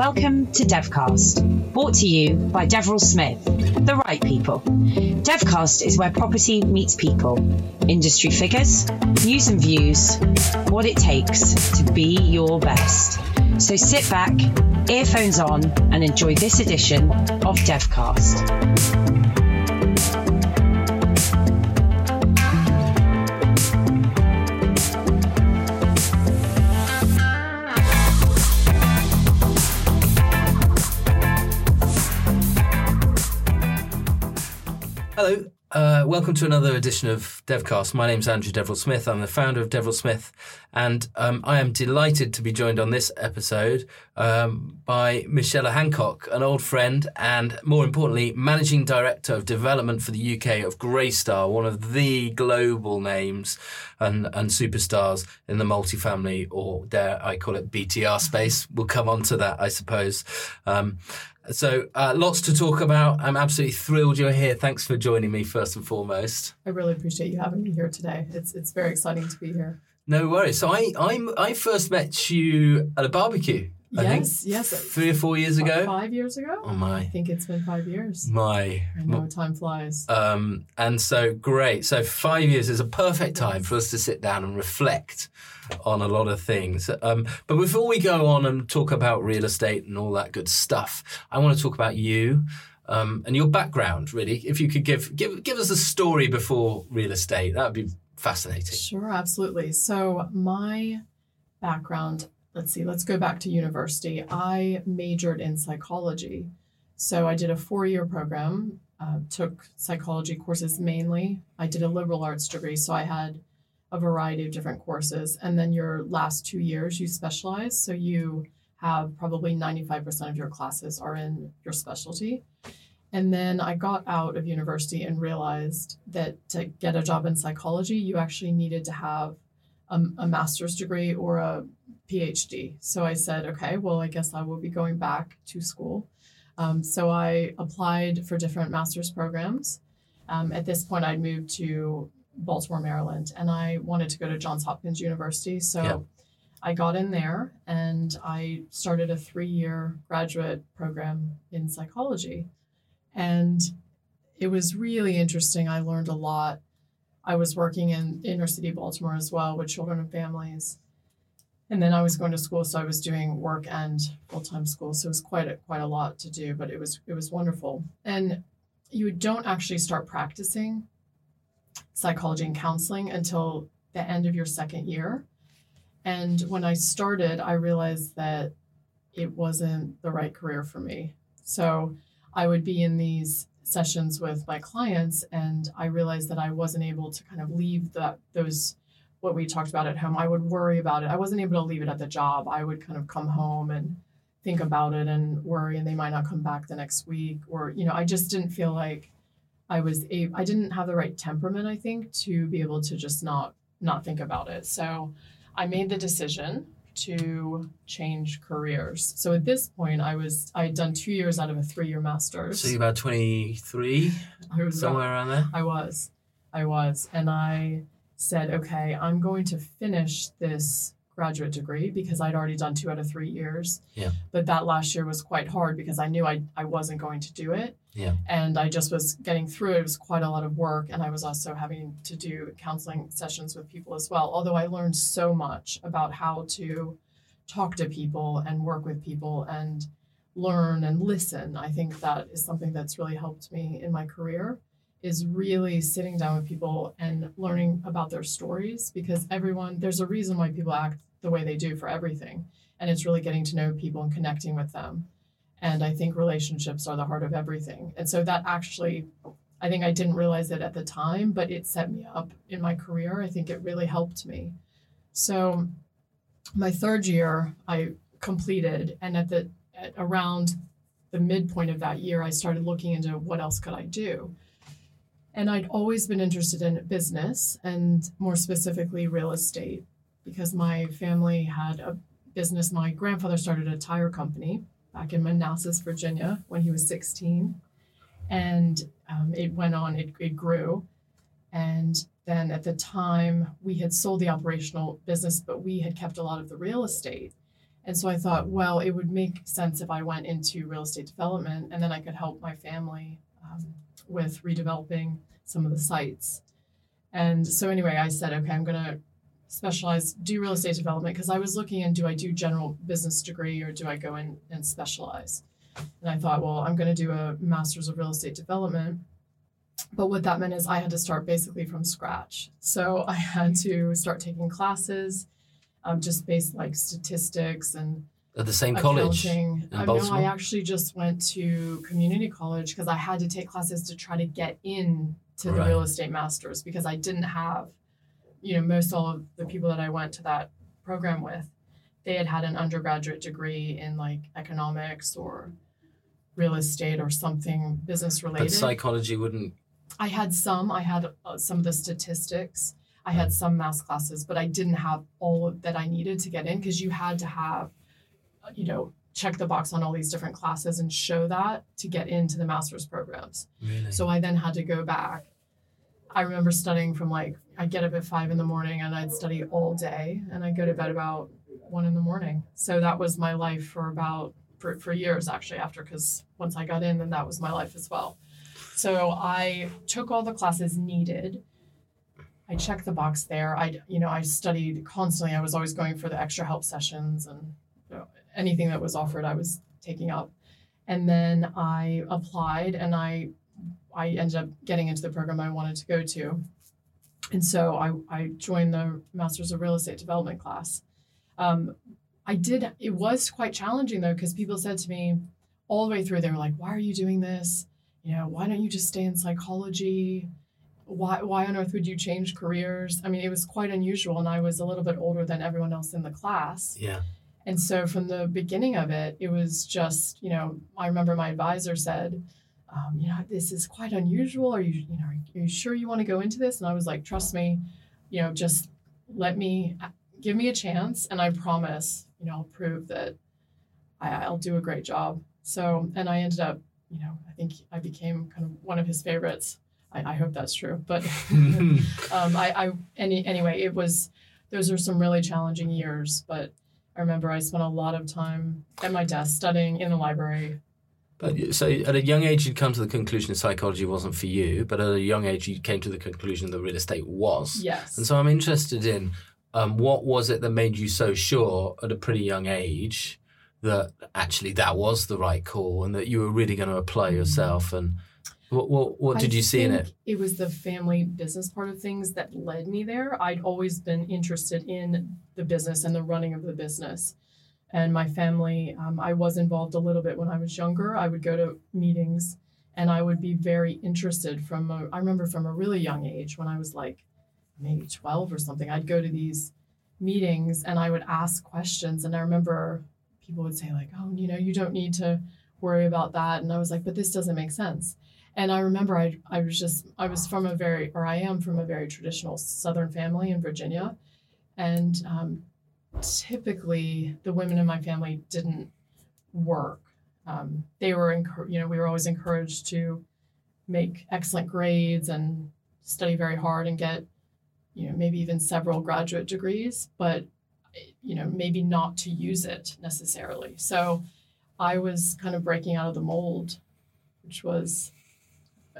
Welcome to Devcast, brought to you by Deverell Smith, the right people. Devcast is where property meets people, industry figures, news and views, what it takes to be your best. So sit back, earphones on, and enjoy this edition of Devcast. Hello, uh, welcome to another edition of Devcast. My name's Andrew Deverell Smith. I'm the founder of Deverell Smith, and um, I am delighted to be joined on this episode um, by Michela Hancock, an old friend, and more importantly, managing director of development for the UK of Greystar, one of the global names and, and superstars in the multifamily, or dare I call it BTR space. We'll come on to that, I suppose. Um, so, uh, lots to talk about. I'm absolutely thrilled you're here. Thanks for joining me, first and foremost. I really appreciate you having me here today. It's it's very exciting to be here. No worries. So, I I'm, I first met you at a barbecue. I yes, think, yes. Three or four years ago. Five years ago. Oh my! I think it's been five years. My. I know time flies. Um, and so great. So five years is a perfect time for us to sit down and reflect on a lot of things. Um, but before we go on and talk about real estate and all that good stuff, I want to talk about you. Um, and your background, really. If you could give give give us a story before real estate, that would be fascinating. Sure, absolutely. So my background, let's see, let's go back to university. I majored in psychology. So I did a four year program, uh, took psychology courses mainly. I did a liberal arts degree, so I had a variety of different courses. And then your last two years, you specialize. So you have probably 95% of your classes are in your specialty. And then I got out of university and realized that to get a job in psychology, you actually needed to have a, a master's degree or a PhD. So I said, okay, well, I guess I will be going back to school. Um, so I applied for different master's programs. Um, at this point, I'd moved to Baltimore, Maryland, and I wanted to go to Johns Hopkins University. So Yeah. I got in there and I started a three year graduate program in psychology. And it was really interesting. I learned a lot. I was working in inner city Baltimore as well with children and families. And then I was going to school, so I was doing work and full time school. So it was quite a, quite a lot to do, but it was it was wonderful. And you don't actually start practicing psychology and counseling until the end of your second year. And when I started, I realized that it wasn't the right career for me. So I would be in these sessions with my clients, and I realized that I wasn't able to kind of leave that those what we talked about at home. I would worry about it. I wasn't able to leave it at the job. I would kind of come home and think about it and worry, and they might not come back the next week, or you know, I just didn't feel like I was a I didn't have the right temperament, I think, to be able to just not not think about it. So I made the decision to change careers. So at this point, I was I had done two years out of a three year master's. So you're about 23, I was about- somewhere around there? I was, I was, and I said, okay, I'm going to finish this graduate degree because I'd already done two out of three years. Yeah. But that last year was quite hard because I knew I I wasn't going to do it. Yeah. And I just was getting through it. It was quite a lot of work. And I was also having to do counseling sessions with people as well. Although I learned so much about how to talk to people and work with people and learn and listen. I think that is something that's really helped me in my career is really sitting down with people and learning about their stories because everyone there's a reason why people act the way they do for everything. And it's really getting to know people and connecting with them. And I think relationships are the heart of everything. And so that actually, I think I didn't realize it at the time, but it set me up in my career. I think it really helped me. So my third year, I completed, and at the at around the midpoint of that year, I started looking into what else could I do. And I'd always been interested in business and more specifically real estate because my family had a business. My grandfather started a tire company back in Manassas, Virginia, when he was 16. And um, it went on, it, it grew. And then at the time, we had sold the operational business, but we had kept a lot of the real estate. And so I thought, well, it would make sense if I went into real estate development and then I could help my family um, with redeveloping some of the sites. And so, anyway, I said, okay, I'm going to specialize, do real estate development because I was looking and do I do general business degree or do I go in and specialize? And I thought, well, I'm going to do a master's of real estate development. But what that meant is I had to start basically from scratch. So I had to start taking classes, um, just based like statistics and At the same college. in Uh, no, I actually just went to community college because I had to take classes to try to get in to the Right. real estate masters because I didn't have, you know, most all of the people that I went to that program with, they had had an undergraduate degree in like economics or real estate or something business related. But psychology wouldn't. I had some. I had uh, some of the statistics. I had some math classes, but I didn't have all that I needed to get in because you had to have, you know, check the box on all these different classes and show that to get into the master's programs. Really? So I then had to go back. I remember studying from like I'd get up at five in the morning and I'd study all day and I'd go to bed about one in the morning. So that was my life for about for, for years actually after because once I got in then that was my life as well. So I took all the classes needed. I checked the box there. I you know I studied constantly. I was always going for the extra help sessions and anything that was offered I was taking up. And then I applied and I I ended up getting into the program I wanted to go to. And so I, I joined the Masters of Real Estate Development class. Um, I did, it was quite challenging though, because people said to me all the way through, they were like, why are you doing this? You know, why don't you just stay in psychology? Why, why on earth would you change careers? I mean, it was quite unusual. And I was a little bit older than everyone else in the class. yeah. And so from the beginning of it, it was just, you know, I remember my advisor said, um, you know, this is quite unusual. Are you, you know, are you sure you want to go into this? And I was like, trust me, you know, just let me, give me a chance. And I promise, you know, I'll prove that I, I'll do a great job. So, and I ended up, you know, I think I became kind of one of his favorites. I, I hope that's true. But um, I, I any, anyway, it was, those are some really challenging years, but I remember I spent a lot of time at my desk studying in the library. But so at a young age, you'd come to the conclusion that psychology wasn't for you, but at a young age, you came to the conclusion that real estate was. Yes. And so I'm interested in um, what was it that made you so sure at a pretty young age that actually that was the right call and that you were really going to apply yourself and what what, what did I you see in it? It was the family business part of things that led me there. I'd always been interested in the business and the running of the business. And my family, um, I was involved a little bit when I was younger. I would go to meetings and I would be very interested from, a, I remember from a really young age when I was like maybe 12 or something, I'd go to these meetings and I would ask questions. And I remember people would say, like, oh, you know, you don't need to worry about that. And I was like, but this doesn't make sense. And I remember I, I was just, I was from a very, or I am from a very traditional Southern family in Virginia. And um, typically the women in my family didn't work. Um, they were, you know, we were always encouraged to make excellent grades and study very hard and get, you know, maybe even several graduate degrees, but, you know, maybe not to use it necessarily. So I was kind of breaking out of the mold, which was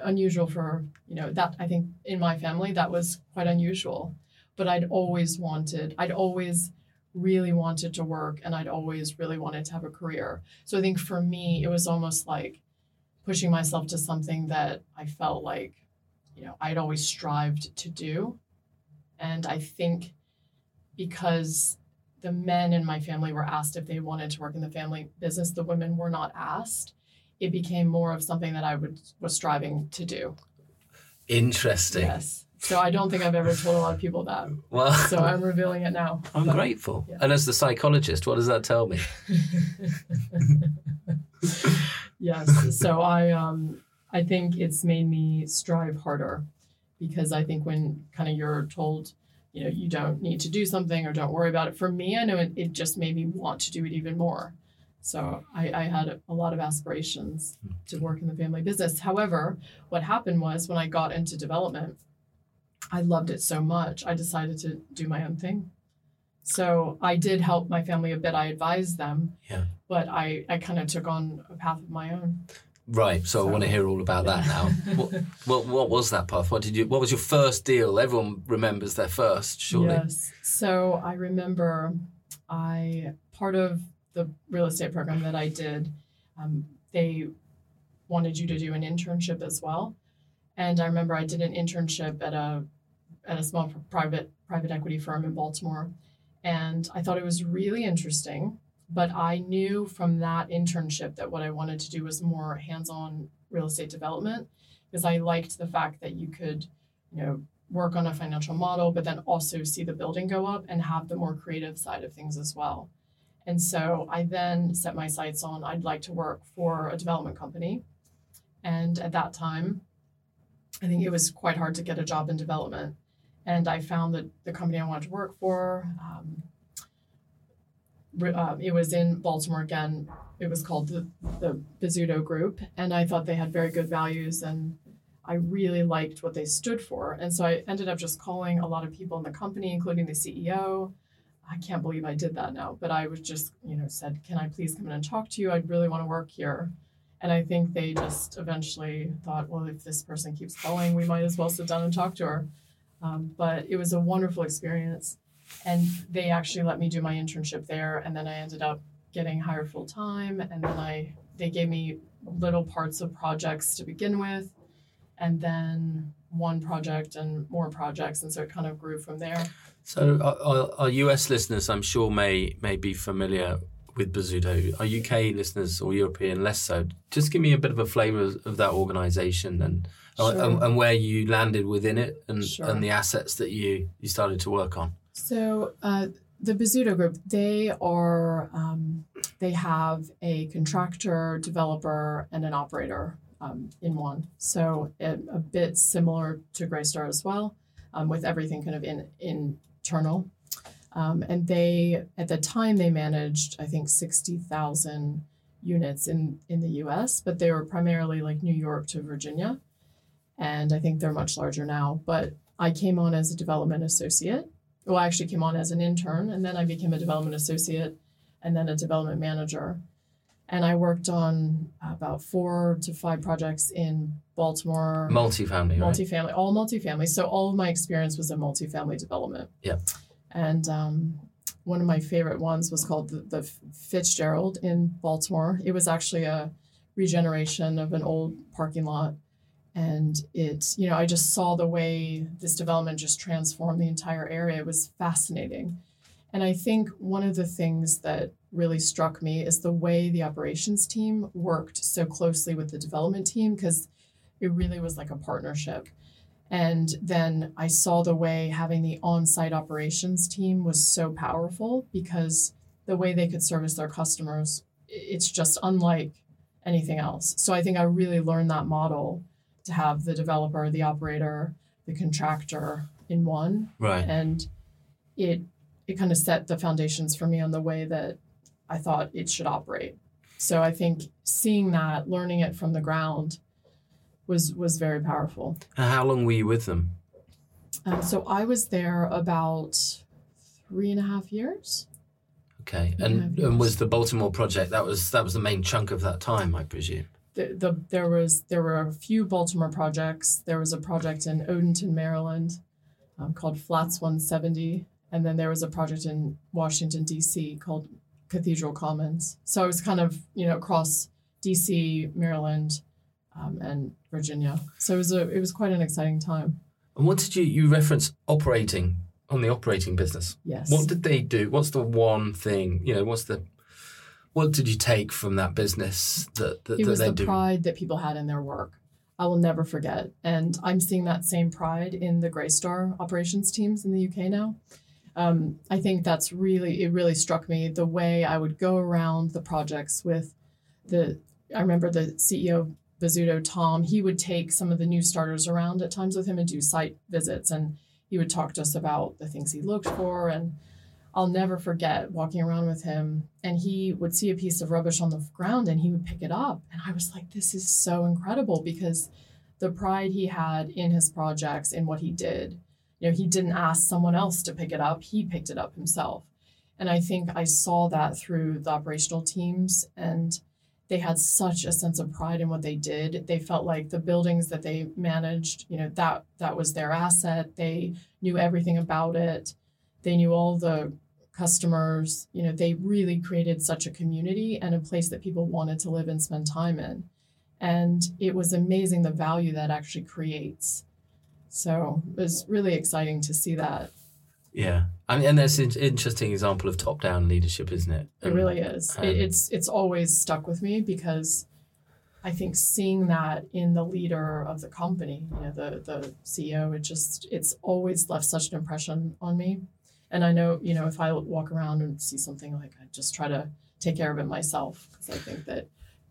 unusual for, you know, that I think in my family that was quite unusual. But I'd always wanted, I'd always really wanted to work and I'd always really wanted to have a career. So I think for me, it was almost like pushing myself to something that I felt like, you know, I'd always strived to do. And I think because the men in my family were asked if they wanted to work in the family business, the women were not asked. It became more of something that I would, was striving to do. Interesting. Yes. So I don't think I've ever told a lot of people that. Well, So I'm revealing it now. I'm But- grateful. yeah. And as the psychologist, what does that tell me? yes. So I um I think it's made me strive harder because I think when kind of you're told, you know, you don't need to do something or don't worry about it. For me, I know it, it just made me want to do it even more. So I, I had a, lot of aspirations to work in the family business. However, what happened was when I got into development, I loved it so much, I decided to do my own thing. So I did help my family a bit. I advised them. Yeah. But I, I kind of took on a path of my own. Right. So, I want to hear all about that now. what, what what was that path? What did you? What was your first deal? Everyone remembers their first, surely. Yes. So I remember I part of the real estate program that I did, um, they wanted you to do an internship as well. And I remember I did an internship at a at a small private private equity firm in Baltimore. And I thought it was really interesting. But I knew from that internship that what I wanted to do was more hands-on real estate development because I liked the fact that you could, you know, work on a financial model, but then also see the building go up and have the more creative side of things as well. And so I then set my sights on I'd like to work for a development company. And at that time, I think it was quite hard to get a job in development. And I found that the company I wanted to work for, um, uh, it was in Baltimore again. It was called the, the Bozzuto Group. And I thought they had very good values and I really liked what they stood for. And so I ended up just calling a lot of people in the company, including the CEO. I can't believe I did that now, but I was just, you know, said, Can I please come in and talk to you? I'd really want to work here. And I think they just eventually thought, well, if this person keeps calling, we might as well sit down and talk to her. Um, but it was a wonderful experience. And they actually let me do my internship there. And then I ended up getting hired full time. And then I they gave me little parts of projects to begin with and then one project and more projects and so it kind of grew from there So, our, our, US listeners, I'm sure, may may be familiar with Bozzuto. Our UK listeners or European less so. Just give me a bit of a flavour of that organisation and, Sure. and and where you landed within it and Sure. and the assets that you you started to work on. so uh, the Bozzuto group they are um, they have a contractor developer and an operator um, in one so it, a bit similar to Greystar as well um, with everything kind of in in internal um, and they at the time they managed I think 60,000 units in in the US but they were primarily like New York to Virginia. And I think they're much larger now. But I came on as a development associate. Well, I actually came on as an intern and then I became a development associate and then a development manager. And I worked on about four to five projects in Baltimore, Multifamily, right? multifamily, all multifamily. So all of my experience was in multifamily development. Yeah. And um, one of my favorite ones was called the, the Fitzgerald in Baltimore. It was actually a regeneration of an old parking lot. And it, you know, I just saw the way this development just transformed the entire area. It was fascinating. And I think one of the things that really struck me is the way the operations team worked so closely with the development team because it really was like a partnership. And then I saw the way having the on site operations team was so powerful because the way they could service their customers, it's just unlike anything else. So I think I really learned that model to have the developer, the operator, the contractor in one Right. and it it kind of set the foundations for me on the way that I thought it should operate. So I think seeing that, learning it from the ground, was was very powerful. How long were you with them? Um, so I was there about three and a half years. Okay. And and was the Baltimore project that was that was the main chunk of that time, I presume. The, the there was there were a few Baltimore projects. There was a project in Odenton, Maryland, um, called Flats 170, and then there was a project in Washington D.C. called Cathedral Commons. So it was kind of you know across D.C., Maryland, um, and Virginia. So it was a it was quite an exciting time. And what did you you reference operating on the operating business? Yes. What did they do? What's the one thing, you know, what's the what did you take from that business that, that, it that was they the do? pride that people had in their work. I will never forget. And I'm seeing that same pride in the Greystar operations teams in the UK now. Um, I think that's really, it really struck me the way I would go around the projects with the, I remember the CEO of Bozzuto, Tom, he would take some of the new starters around at times with him and do site visits. And he would talk to us about the things he looked for. And I'll never forget walking around with him and he would see a piece of rubbish on the ground and he would pick it up. And I was like, this is so incredible because the pride he had in his projects, in what he did. You know, he didn't ask someone else to pick it up, he picked it up himself. And I think I saw that through the operational teams and they had such a sense of pride in what they did. They felt like the buildings that they managed, you know, that that was their asset. They knew everything about it. They knew all the customers. You know, they really created such a community and a place that people wanted to live and spend time in. And it was amazing the value that actually creates. So it was really exciting to see that. Yeah, I mean, and that's an interesting example of top-down leadership, isn't it? It really is. um, it, it's it's always stuck with me because I think seeing that in the leader of the company, you know, the the CEO, it just it's always left such an impression on me. And I know, you know, if I walk around and see something like I just try to take care of it myself because I think that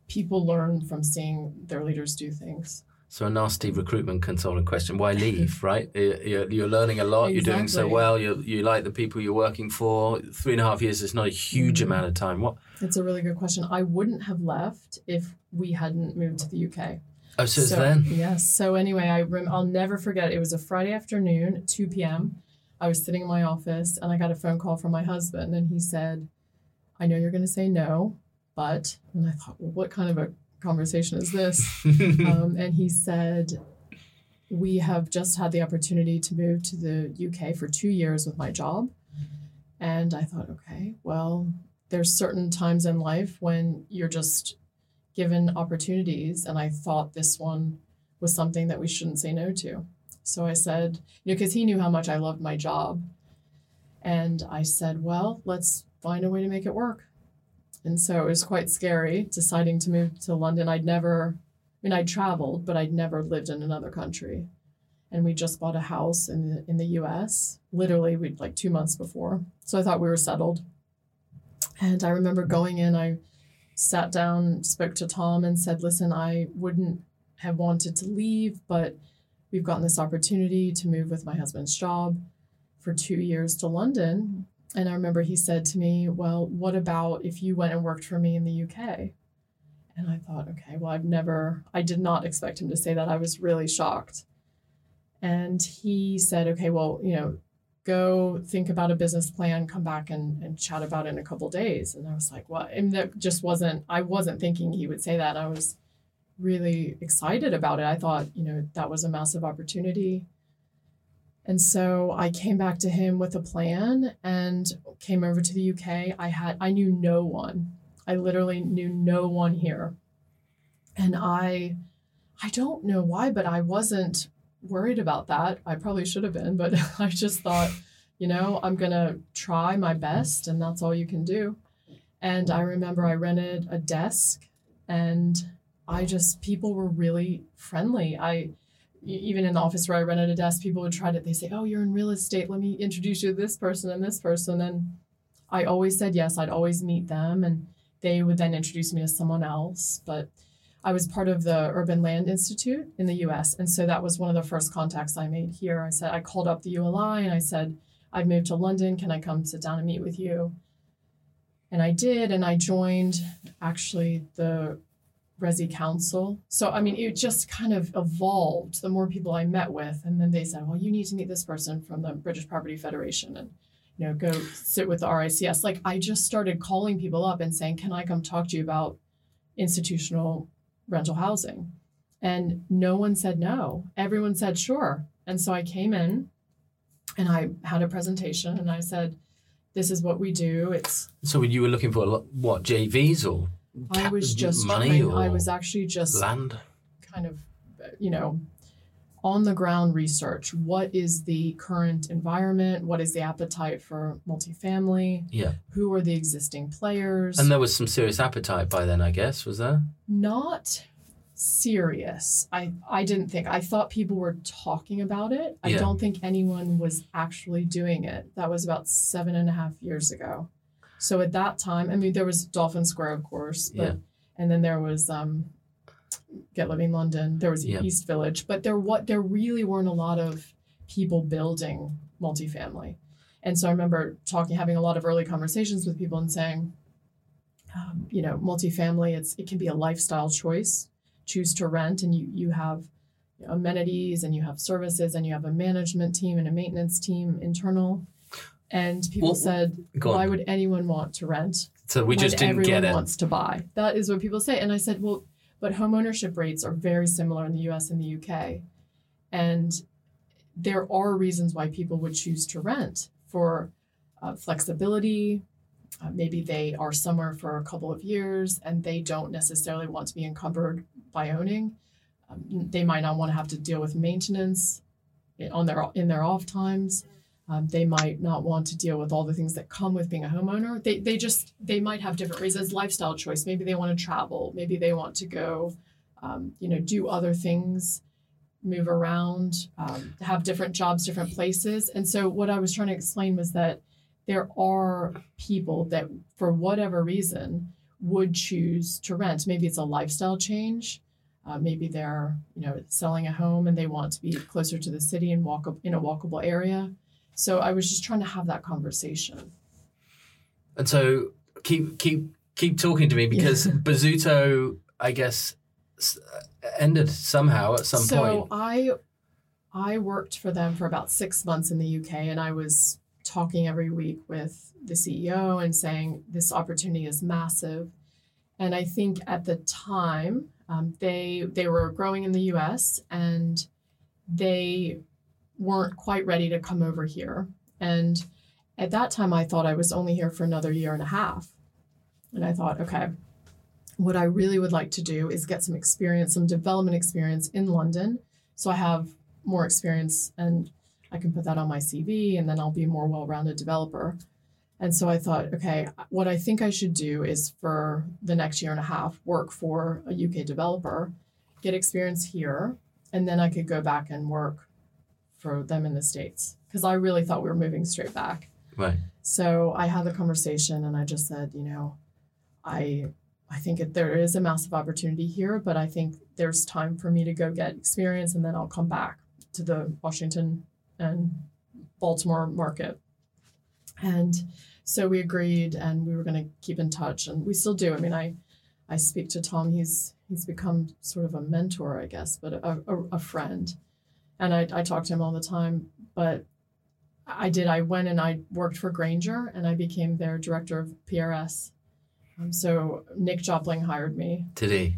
people learn from seeing their leaders do things. So a nasty recruitment consultant question: Why leave? Right? You're, you're learning a lot. You're doing so well. You you like the people you're working for. Three and a half years is not a huge Mhm. amount of time. What? It's a really good question. I wouldn't have left if we hadn't moved to the UK. Oh, so, then. Yes. So anyway, I rem- I'll never forget. It was a Friday afternoon, 2 p.m. I was sitting in my office and I got a phone call from my husband, and he said, "I know you're going to say no, but..." And I thought, well, what kind of a conversation is this? um, and he said, "We have just had the opportunity to move to the UK for two years with my job." And I thought, okay, well, there's certain times in life when you're just given opportunities, and I thought this one was something that we shouldn't say no to. So I said, you know, because he knew how much I loved my job. And I said, well, let's find a way to make it work. And so it was quite scary deciding to move to London. I'd never, I mean, I'd traveled, but I'd never lived in another country. And we just bought a house in the, in the US, literally, we'd like two months before. So I thought we were settled. And I remember going in, I sat down, spoke to Tom, and said, listen, I wouldn't have wanted to leave, but we've gotten this opportunity to move with my husband's job for two years to London. And I remember he said to me, Well, what about if you went and worked for me in the UK? And I thought, okay, well, I've never, I did not expect him to say that. I was really shocked. And he said, okay, well, you know, go think about a business plan, come back and, and chat about it in a couple days. And I was like, what? And that just wasn't, I wasn't thinking he would say that. I was really excited about it. I thought, you know, that was a massive opportunity. And so I came back to him with a plan and came over to the UK. I had I knew no one. I literally knew no one here. And I I don't know why, but I wasn't worried about that. I probably should have been, but I just thought, you know, I'm going to try my best and that's all you can do. And I remember I rented a desk and I just people were really friendly. I even in the office where I rented a desk, people would try to, they say, Oh, you're in real estate. Let me introduce you to this person and this person. And I always said yes. I'd always meet them and they would then introduce me to someone else. But I was part of the Urban Land Institute in the US. And so that was one of the first contacts I made here. I said, I called up the ULI and I said, I've moved to London. Can I come sit down and meet with you? And I did. And I joined actually the Resi Council. So, I mean, it just kind of evolved the more people I met with. And then they said, well, you need to meet this person from the British Property Federation and, you know, go sit with the RICS. Like, I just started calling people up and saying, can I come talk to you about institutional rental housing? And no one said no. Everyone said sure. And so I came in and I had a presentation and I said, this is what we do. It's So you were looking for what JVs or I was just money trying- I was actually just land? kind of, uh, you know, on the ground research. What is the current environment? What is the appetite for multifamily? Yeah, Who are the existing players? and there was some serious appetite by then, I guess, was there? Not serious. I, I didn't think. I thought people were talking about it. I Yeah. don't think anyone was actually doing it. That was about seven and a half years ago. So at that time, I mean, there was Dolphin Square, of course, but Yeah. and then there was um, Get Living London. There was Yeah. East Village, but there what there really weren't a lot of people building multifamily. And so I remember talking, having a lot of early conversations with people and saying, um, you know, multifamily, it's it can be a lifestyle choice. Choose to rent, and you you have you know, amenities, and you have services, and you have a management team and a maintenance team internal. And people Well, said, why would anyone want to rent So we just didn't everyone get it. wants to buy? That is what people say. And I said, well, but home ownership rates are very similar in the US and the UK. And there are reasons why people would choose to rent for uh, flexibility. Uh, maybe they are somewhere for a couple of years and they don't necessarily want to be encumbered by owning. Um, they might not want to have to deal with maintenance on their in their off times. Um, they might not want to deal with all the things that come with being a homeowner. They, they just they might have different reasons. Lifestyle choice. Maybe they want to travel. Maybe they want to go, um, you know, do other things, move around, um, have different jobs, different places. And so what I was trying to explain was that there are people that, for whatever reason, would choose to rent. Maybe it's a lifestyle change. Uh, maybe they're you know selling a home and they want to be closer to the city and walk up in a walkable area. So I was just trying to have that conversation. And so keep keep keep talking to me because Bozzuto, I guess, ended somehow at some so point. I I worked for them for about six months in the UK, and I was talking every week with the CEO and saying this opportunity is massive. And I think at the time um, they they were growing in the US and they weren't quite ready to come over here. And at that time, I thought I was only here for another year and a half. And I thought, okay, what I really would like to do is get some experience, some development experience in London. So I have more experience and I can put that on my CV and then I'll be a more well rounded developer. And so I thought, okay, what I think I should do is for the next year and a half, work for a UK developer, get experience here, and then I could go back and work for them in the States. Because I really thought we were moving straight back. right. So I had the conversation and I just said, you know, I I think it, there is a massive opportunity here, but I think there's time for me to go get experience and then I'll come back to the Washington and Baltimore market. And so we agreed and we were going to keep in touch and we still do. I mean, I I speak to Tom. He's he's become sort of a mentor, I guess, but a, a, a friend. And I, I talk to him all the time. But I did. I went and I worked for Grainger and I became their director of PRS. Um, so Nick Jopling hired me. Did he?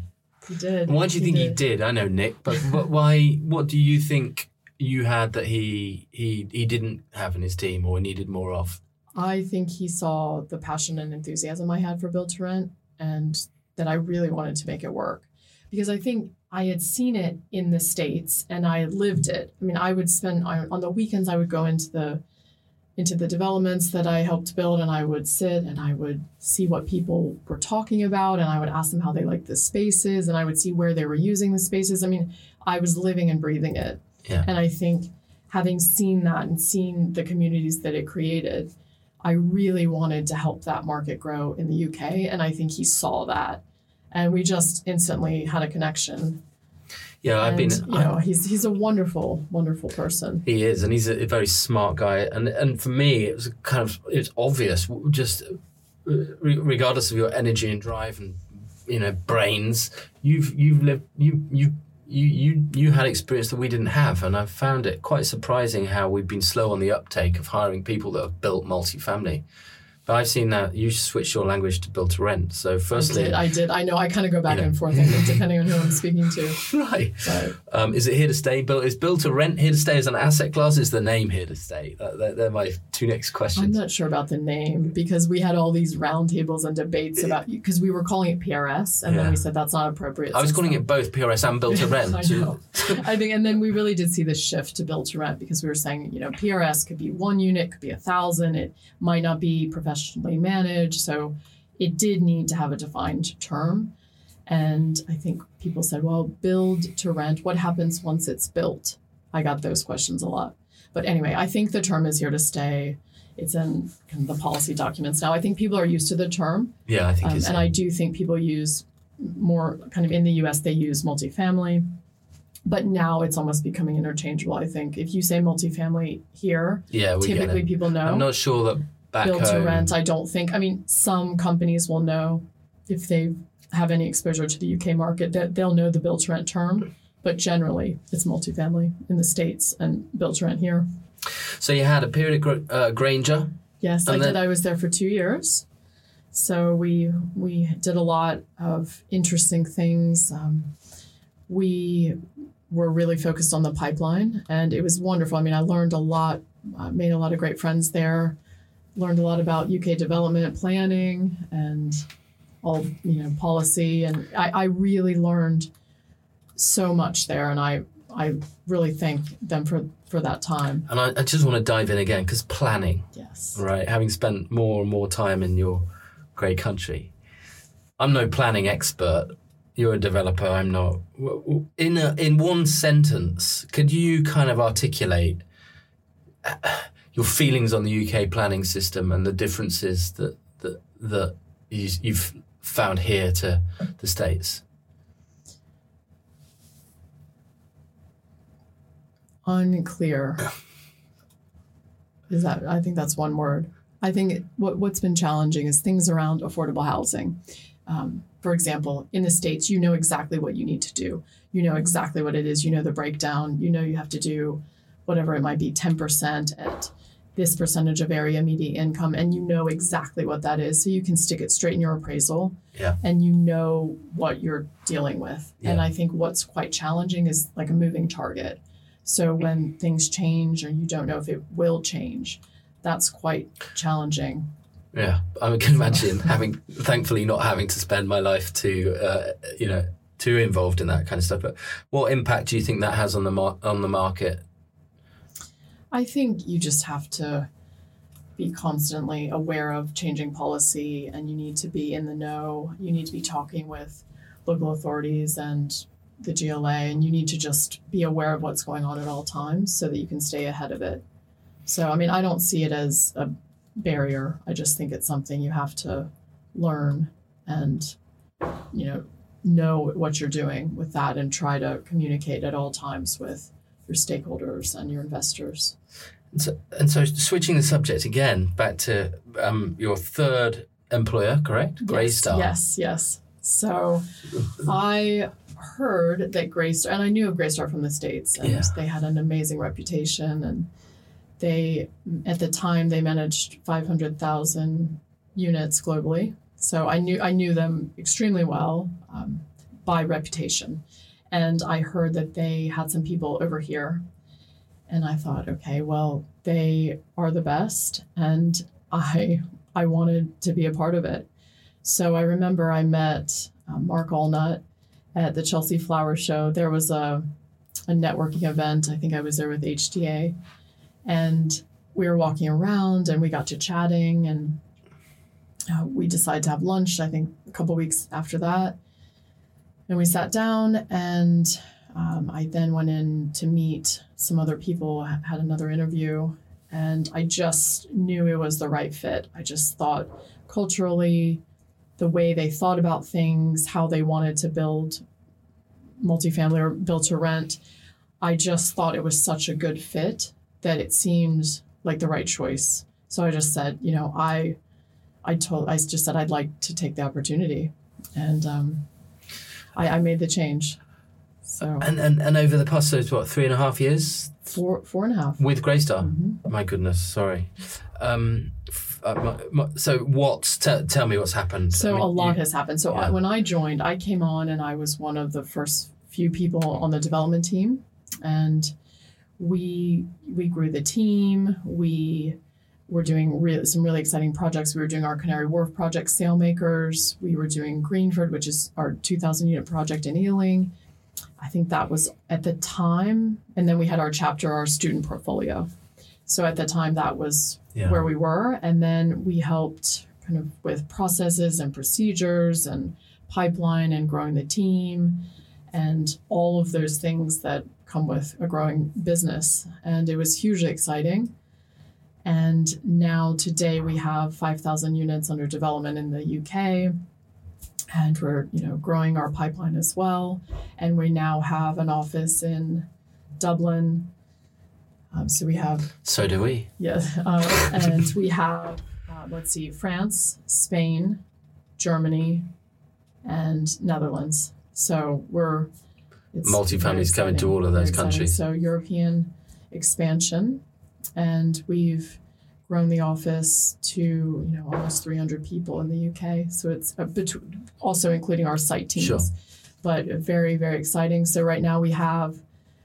He did. Why do you think he did. did? I know Nick, but, but why? What do you think you had that he he he didn't have in his team or needed more of? I think he saw the passion and enthusiasm I had for Build to Rent and that I really wanted to make it work. Because I think I had seen it in the States and I lived it. I mean, I would spend I, on the weekends I would go into the into the developments that I helped build and I would sit and I would see what people were talking about and I would ask them how they liked the spaces and I would see where they were using the spaces. I mean, I was living and breathing it. Yeah. And I think having seen that and seen the communities that it created, I really wanted to help that market grow in the UK. And I think he saw that. And we just instantly had a connection. Yeah, I've and, been. you know, he's he's a wonderful, wonderful person. He is, and he's a, a very smart guy. And and for me, it was kind of it's obvious. Just uh, re- regardless of your energy and drive and you know brains, you've you've lived you you. You, you you had experience that we didn't have, and I found it quite surprising how we've been slow on the uptake of hiring people that have built multifamily. But I've seen that you switched your language to build to rent. So, firstly, I did. I did. I know. I kind of go back Yeah. and forth, think, depending on who I'm speaking to. right, But um, is it here to stay? Built is built to rent here to stay as an asset class? Is the name here to stay? That, that, they're my two next questions. I'm not sure about the name because we had all these roundtables and debates about because we were calling it PRS, and Yeah. then we said that's not appropriate. I was calling it both PRS and built to rent. I know. I think, and then we really did see the shift to build to rent because we were saying, you know, PRS could be one unit, could be a thousand. It might not be professionally managed, so it did need to have a defined term. And I think people said, well, build to rent. What happens once it's built? I got those questions a lot. But anyway, I think the term is here to stay. It's in kind of the policy documents now. I think people are used to the term. yeah, I think Um, and I do think people use more kind of in the US, they use multifamily. But now it's almost becoming interchangeable. I think if you say multifamily here, yeah, typically people know. I'm not sure that back Build to rent, I don't think. I mean, some companies will know if they have any exposure to the UK market that they'll know the build to rent term. But generally, it's multifamily in the states and build to rent here. So you had a period at Gr- uh, Grainger, Yes, I then- did. I was there for two years. So we we did a lot of interesting things. Um, we were really focused on the pipeline, and it was wonderful. I mean, I learned a lot, uh, made a lot of great friends there, learned a lot about UK development planning and all you know policy, and I, I really learned so much there, and I I really thank them for for that time. And I, I just want to dive in again because planning, Yes. right? Having spent more and more time in your great country, I'm no planning expert. You're a developer. I'm not. In a, in one sentence, could you kind of articulate your feelings on the UK planning system and the differences that that that you, you've found here to the states? unclear. Is that i think that's one word. I think it- what, what's been challenging is things around affordable housing. Um, for example in the states you know exactly what you need to do. You know exactly what it is. You know the breakdown. You know you have to do whatever it might be 10% at this percentage of area median income and you know exactly what that is so you can stick it straight in your appraisal Yeah. and you know what you're dealing with and i think what's quite challenging is like a moving target so when things change or you don't know if it will change, that's quite challenging. Yeah, I can imagine having, thankfully, not having to spend my life to, uh, you know, too involved in that kind of stuff. But what impact do you think that has on the mar- on the market? I think you just have to be constantly aware of changing policy and you need to be in the know. You need to be talking with local authorities and the GLA and you need to just be aware of what's going on at all times so that you can stay ahead of it. So, I mean, I don't see it as a barrier. I just think it's something you have to learn and, you know, know what you're doing with that and try to communicate at all times with your stakeholders and your investors. And so, and so switching the subject again back to um, your third employer, correct? Greystar. Yes, yes. So I heard that Greystar, and I knew of Greystar from the States, and Yeah. they had an amazing reputation. And they, at the time, they managed 500,000 units globally. So I knew I knew them extremely well um, by reputation, and I heard that they had some people over here, and I thought, okay, well, they are the best, and I I wanted to be a part of it. So I remember I met uh, Mark Allnutt at the Chelsea Flower Show. There was a, a networking event. I think I was there with HTA. And we were walking around and we got to chatting and uh, we decided to have lunch, I think a couple weeks after that. And we sat down and um, I then went in to meet some other people, had another interview, and I just knew it was the right fit. I just thought culturally, the way they thought about things, how they wanted to build multifamily or build to rent, I just thought it was such a good fit that it seemed like the right choice. So I just said, you know, I, I told, I just said I'd like to take the opportunity, and um, I, I made the change. So And, and and over the past so what three and a half years four, four and a half. with Greystar. Mhm. My goodness, sorry. Um, uh, my, my, so what? t- tell me what's happened? So I mean, a lot you- has happened. So yeah. I, when I joined, I came on and I was one of the first few people on the development team, and we we grew the team. We were doing re- some really exciting projects. We were doing our Canary Wharf project, Sailmakers. We were doing Greenford, which is our 2,000 unit project in Ealing. I think that was at the time, and then we had our chapter, our student portfolio. So at the time, that was Yeah. where we were, and then we helped kind of with processes and procedures and pipeline and growing the team and all of those things that come with a growing business. And it was hugely exciting. And now today we have 5,000 units under development in the UK. And we're, you know, growing our pipeline as well. And we now have an office in Dublin. Um, so we have So do we. Yes, uh, and we have, uh, let's see, France, Spain, Germany, and Netherlands. So we're it's Multifamilies coming to all of those countries. So European expansion, and we've grown the office to you know almost 300 people in the UK. So it's uh, a also including our site teams, Sure. but very very exciting. So right now we have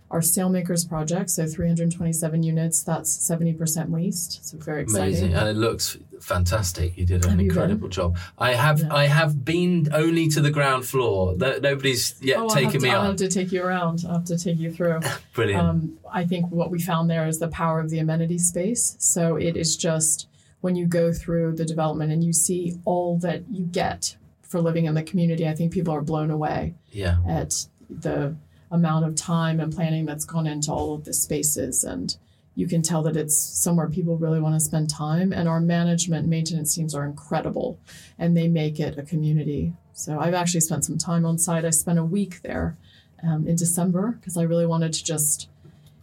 our Sailmakers project, so 327 units. That's 70% leased. So very exciting. Amazing, and it looks fantastic. You did an Have incredible job. I have, Yeah. I have been only to the ground floor. No- Nobody's yet Oh, I'll taken me to, I'll have to take you around. I'll have to take you through. Brilliant. Um, I think what we found there is the power of the amenity space. So it is just when you go through the development and you see all that you get for living in the community, I think people are blown away yeah, at the amount of time and planning that's gone into all of the spaces. And you can tell that it's somewhere people really want to spend time. And our management maintenance teams are incredible and they make it a community. So I've actually spent some time on site. I spent a week there um, in December because I really wanted to just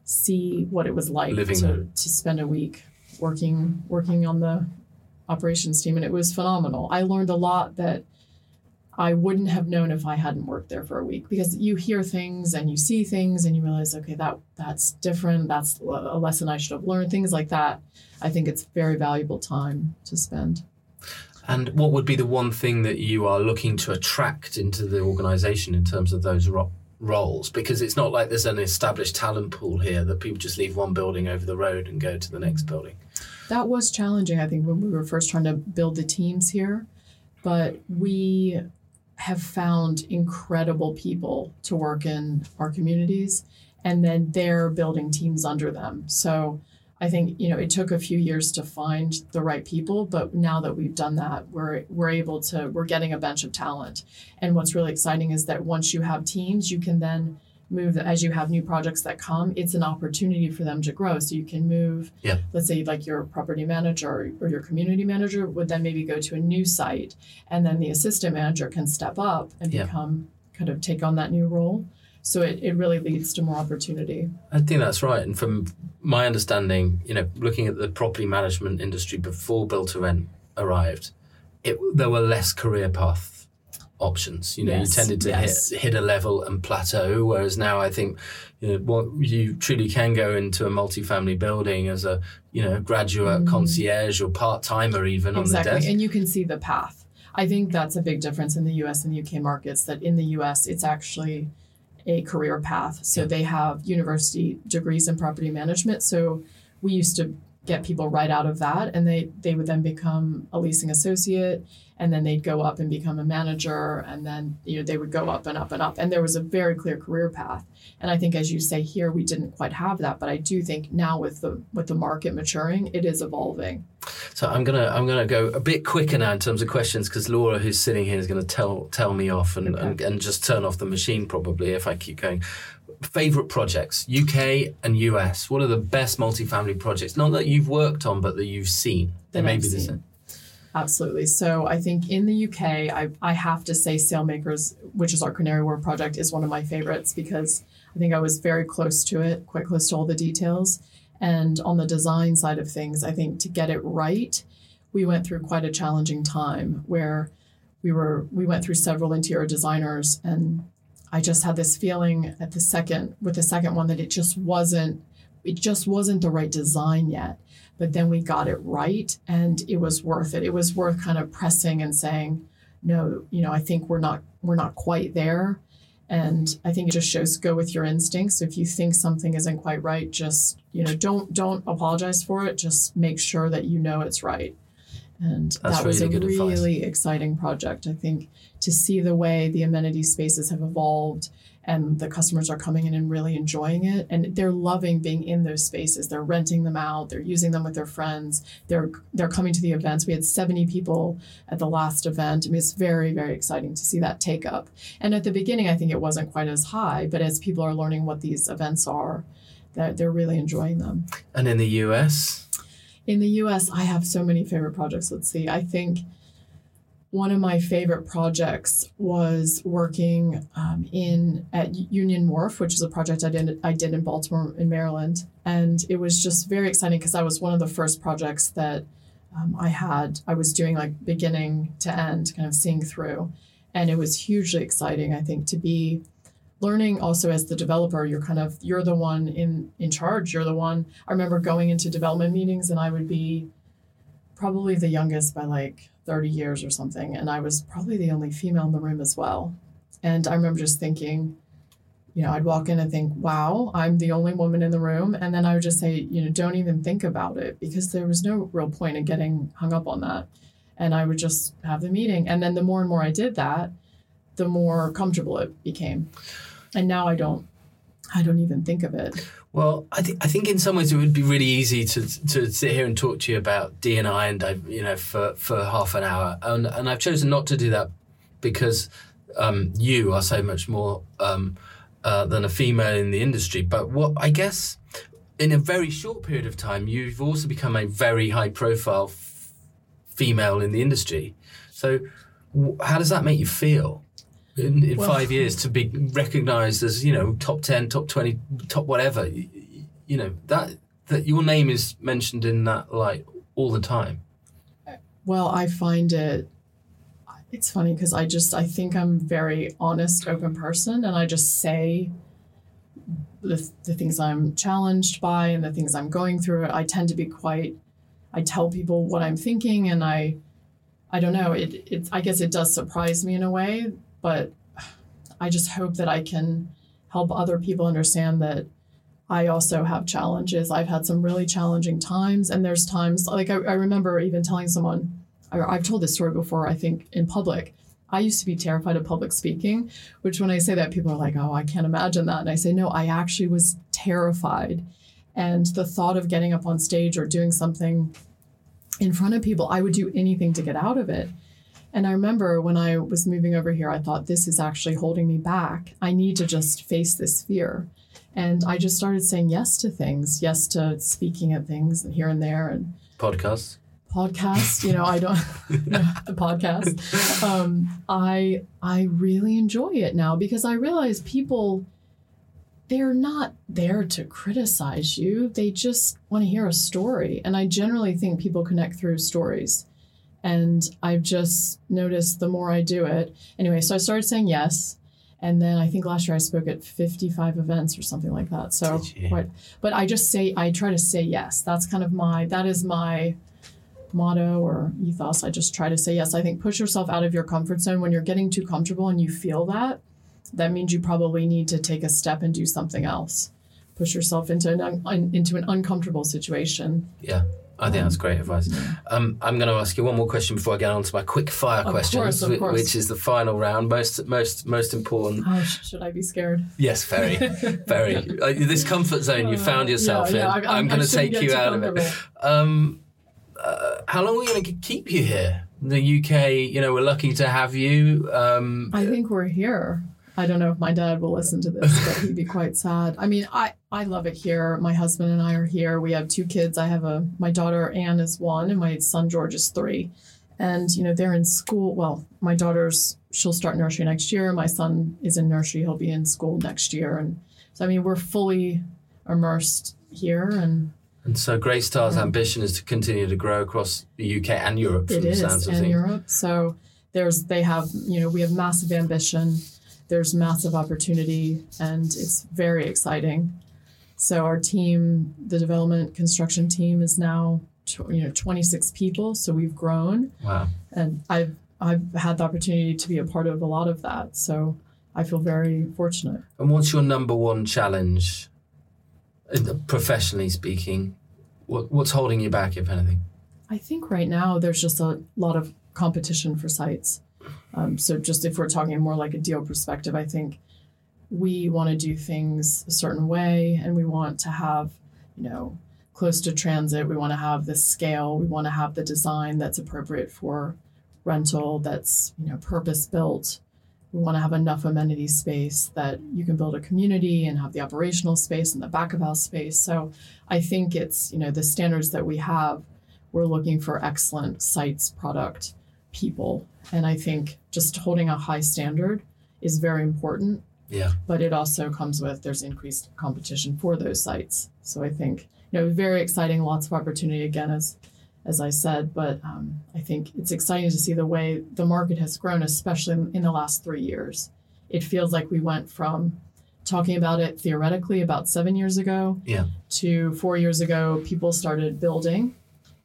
see what it was like Living to, there. to spend a week working working on the operations team and it was phenomenal. I learned a lot that I wouldn't have known if I hadn't worked there for a week because you hear things and you see things and you realize okay that that's different that's a lesson I should have learned things like that. I think it's very valuable time to spend. and what would be the one thing that you are looking to attract into the organisation in terms of those ro- roles? Because it's not like there's an established talent pool here that people just leave one building over the road and go to the next building. That was challenging, I think, when we were first trying to build the teams here. But we have found incredible people to work in our communities, and then they're building teams under them. So I think you know it took a few years to find the right people, but now that we've done that, we're we're able to we're getting a bench of talent. And what's really exciting is that once you have teams, you can then move as you have new projects that come. It's an opportunity for them to grow. So you can move Yeah. let's say like your property manager or your community manager would then maybe go to a new site and then the assistant manager can step up and Yeah. become kind of take on that new role so it, it really leads to more opportunity I think that's right. And from my understanding, you know, looking at the property management industry before Build to Rent arrived, it there were less career path options. You know, Yes, you tended to yes. hit hit a level and plateau. Whereas now, I think you know what you truly can go into a multifamily building as a you know graduate concierge or part timer even on the Mm. desk. and you can see the path i think that's a big difference in the us and the uk markets that in the us it's actually a career path so Yeah. they have university degrees in property management so we used to get people right out of that and they they would then become a leasing associate and then they'd go up and become a manager and then you know they would go up and up and up and there was a very clear career path and i think as you say here we didn't quite have that but i do think now with the with the market maturing it is evolving So I'm gonna I'm gonna go a bit quicker now in terms of questions because Laura, who's sitting here, is gonna tell tell me off and, and, and just turn off the machine probably if I keep going. Favorite projects, UK and US. What are the best multifamily projects? Not that you've worked on, but that you've seen. They That may I've be the same. Absolutely. So I think in the UK, I, I have to say Sailmakers, which is our Canary Wharf project, is one of my favorites because I think I was very close to it, quite close to all the details. And on the design side of things, I think to get it right, we went through quite a challenging time where we were we went through several interior designers and I just had this feeling at the second with the second one that it just wasn't it just wasn't the right design yet. But then we got it right and it was worth it. It was worth kind of pressing and saying no you know i think we're not we're not quite there. And i think it just shows go with your instincts. If you think something isn't quite right just you know don't don't apologize for it. Just make sure that you know it's right and That's that was really a good advice. really exciting project i think to see the way the amenity spaces have evolved and the customers are coming in and really enjoying it. And they're loving being in those spaces. They're renting them out. They're using them with their friends. They're they're coming to the events. We had 70 people at the last event. I mean, it's very very exciting to see that take up. And at the beginning i think it wasn't quite as high but as people are learning what these events are that they're really enjoying them. And in the US, in the US, I have so many favorite projects. Let's see. I think one of my favorite projects was working um, in at Union Wharf, which is a project I did I did in Baltimore in Maryland, and it was just very exciting because I was one of the first projects that um, I had. I was doing like beginning to end, kind of seeing through, and it was hugely exciting. I think to be learning also as the developer you're kind of you're the one in in charge you're the one i remember going into development meetings and i would be probably the youngest by like 30 years or something. And I was probably the only female in the room as well. And I remember just thinking, you know, I'd walk in and think, wow, I'm the only woman in the room. And then I would just say, you know, don't even think about it because there was no real point in getting hung up on that. And I would just have the meeting. And then the more and more I did that, the more comfortable it became. And now I don't, I don't even think of it. Well, I think I think in some ways it would be really easy to to sit here and talk to you about D and I, I, you know, for for half an hour, and and I've chosen not to do that because um, you are so much more um, uh, than a female in the industry. But what I guess in a very short period of time, you've also become a very high profile f- female in the industry. So, how does that make you feel? In, in Well- five years hmm. to be recognized as you know top 10 top 20 top whatever. You, you know that that your name is mentioned in that light all the time. Well, I find it it's funny because I just I think I'm very honest, open person and I just say the, the things I'm challenged by and the things I'm going through. I tend to be quite I tell people what I'm thinking and I I don't know, it it's I guess it does surprise me in a way, but I just hope that I can help other people understand that I also have challenges. I've had some really challenging times, and there's times like I, I remember even telling someone, I, I've told this story before, I think in public. I used to be terrified of public speaking, which when I say that, people are like, oh, I can't imagine that. And I say, no, I actually was terrified. And the thought of getting up on stage or doing something in front of people, I would do anything to get out of it. And I remember when I was moving over here, I thought, this is actually holding me back. I need to just face this fear. And I just started saying yes to things, yes to speaking at things here and there and podcasts podcasts. You know, I don't the podcast. Um, I I really enjoy it now because I realize people they're not there to criticize you. They just want to hear a story. And I generally think people connect through stories. And I've just noticed the more I do it. Anyway, so I started saying yes. And then I think last year I spoke at 55 events or something like that. So, quite, but I just say, I try to say yes. That's kind of my, that is my motto or ethos. I just try to say yes. I think push yourself out of your comfort zone. When you're getting too comfortable and you feel that, that means you probably need to take a step and do something else. Push yourself into an un, into an uncomfortable situation. yeah I think that's great advice. Um, I'm going to ask you one more question before I get on to my quick fire Of questions, course, of course. which is the final round, most most most important. Oh, sh- should I be scared? Yes, very, very. Uh, this comfort zone you found yourself Uh, yeah, in. yeah, I- I'm going to take you out of it. Um, uh, how long are we going to keep you here? The UK, you know, we're lucky to have you. Um, I think we're here. I don't know if my dad will listen to this, but he'd be quite sad. I mean, I I love it here. My husband and I are here. We have two kids. I have a my daughter Anne is one, and my son George is three. And you know they're in school. Well, my daughter's she'll start nursery next year. My son is in nursery. He'll be in school next year. And so I mean we're fully immersed here, and and so Greystar's Yeah. ambition is to continue to grow across the UK and Europe. It is sounds of in things. Europe. So there's they have you know we have massive ambition. There's massive opportunity, and it's very exciting. So our team, the development construction team, is now you know 26 people. So we've grown, Wow. and I've I've had the opportunity to be a part of a lot of that. So I feel very fortunate. And what's your number one challenge, uh, professionally speaking? What, what's holding you back, if anything? I think right now there's just a lot of competition for sites. Um, so just if we're talking more like a deal perspective, I think we want to do things a certain way, and we want to have, you know, close to transit. We want to have the scale. We want to have the design that's appropriate for rental. That's you know purpose built. We want to have enough amenity space that you can build a community and have the operational space and the back of house space. So I think it's you know the standards that we have we're looking for excellent sites, product, people. And I think just holding a high standard is very important, Yeah. but it also comes with there's increased competition for those sites. So I think, you know, very exciting, lots of opportunity again, as as I said, but um, I think it's exciting to see the way the market has grown, especially in, in the last three years. It feels like we went from talking about it theoretically about seven years ago Yeah. to four years ago, people started building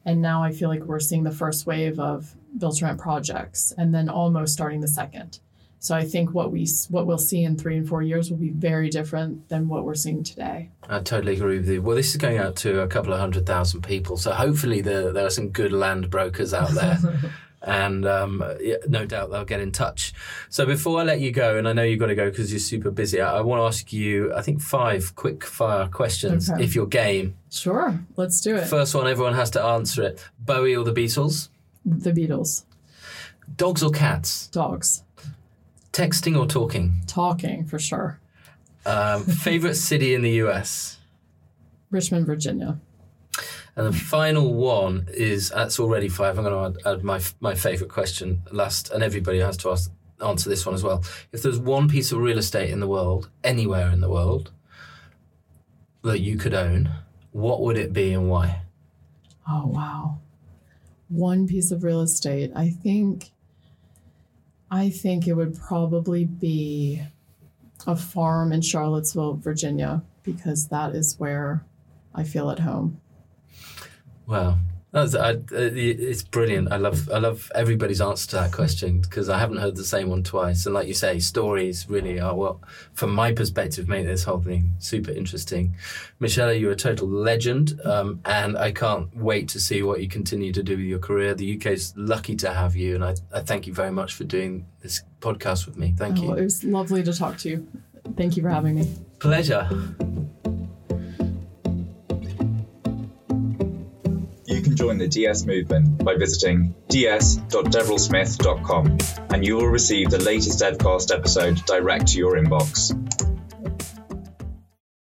And now I feel like we're seeing the first wave of build to rent projects and then almost starting the second. So I think what we what we'll see in three and four years will be very different than what we're seeing today. I totally agree with you. Well, this is going out to a couple of hundred thousand people, so hopefully there there are some good land brokers out there. and um, yeah, no doubt they'll get in touch. So before I let you go, and I know you've got to go because you're super busy, I, I want to ask you, I think, five quick fire questions Okay. if you're game. Sure, let's do it. First one, everyone has to answer it. Bowie or the Beatles? the Beatles, Dogs or cats? dogs, Texting or talking? talking for sure. Um, favorite city in the US? Richmond, Virginia. And the final one is that's already five. I'm going to add, add my my favorite question last, and everybody has to ask, answer this one as well. If there's one piece of real estate in the world, anywhere in the world, that you could own, what would it be and why? Oh wow. One piece of real estate. I think I think it would probably be a farm in Charlottesville, Virginia, because that is where I feel at home. Wow, that's I, uh, it's brilliant. I love I love everybody's answer to that question because I haven't heard the same one twice. And like you say, stories really are what, from my perspective, make this whole thing super interesting. Michelle, you're a total legend, um, and I can't wait to see what you continue to do with your career. The UK's lucky to have you, and I, I thank you very much for doing this podcast with me. Thank Oh, you. it was lovely to talk to you. Thank you for having me. Pleasure. You can join the DS movement by visiting ds.deverellsmith.com and you will receive the latest Devcast episode direct to your inbox.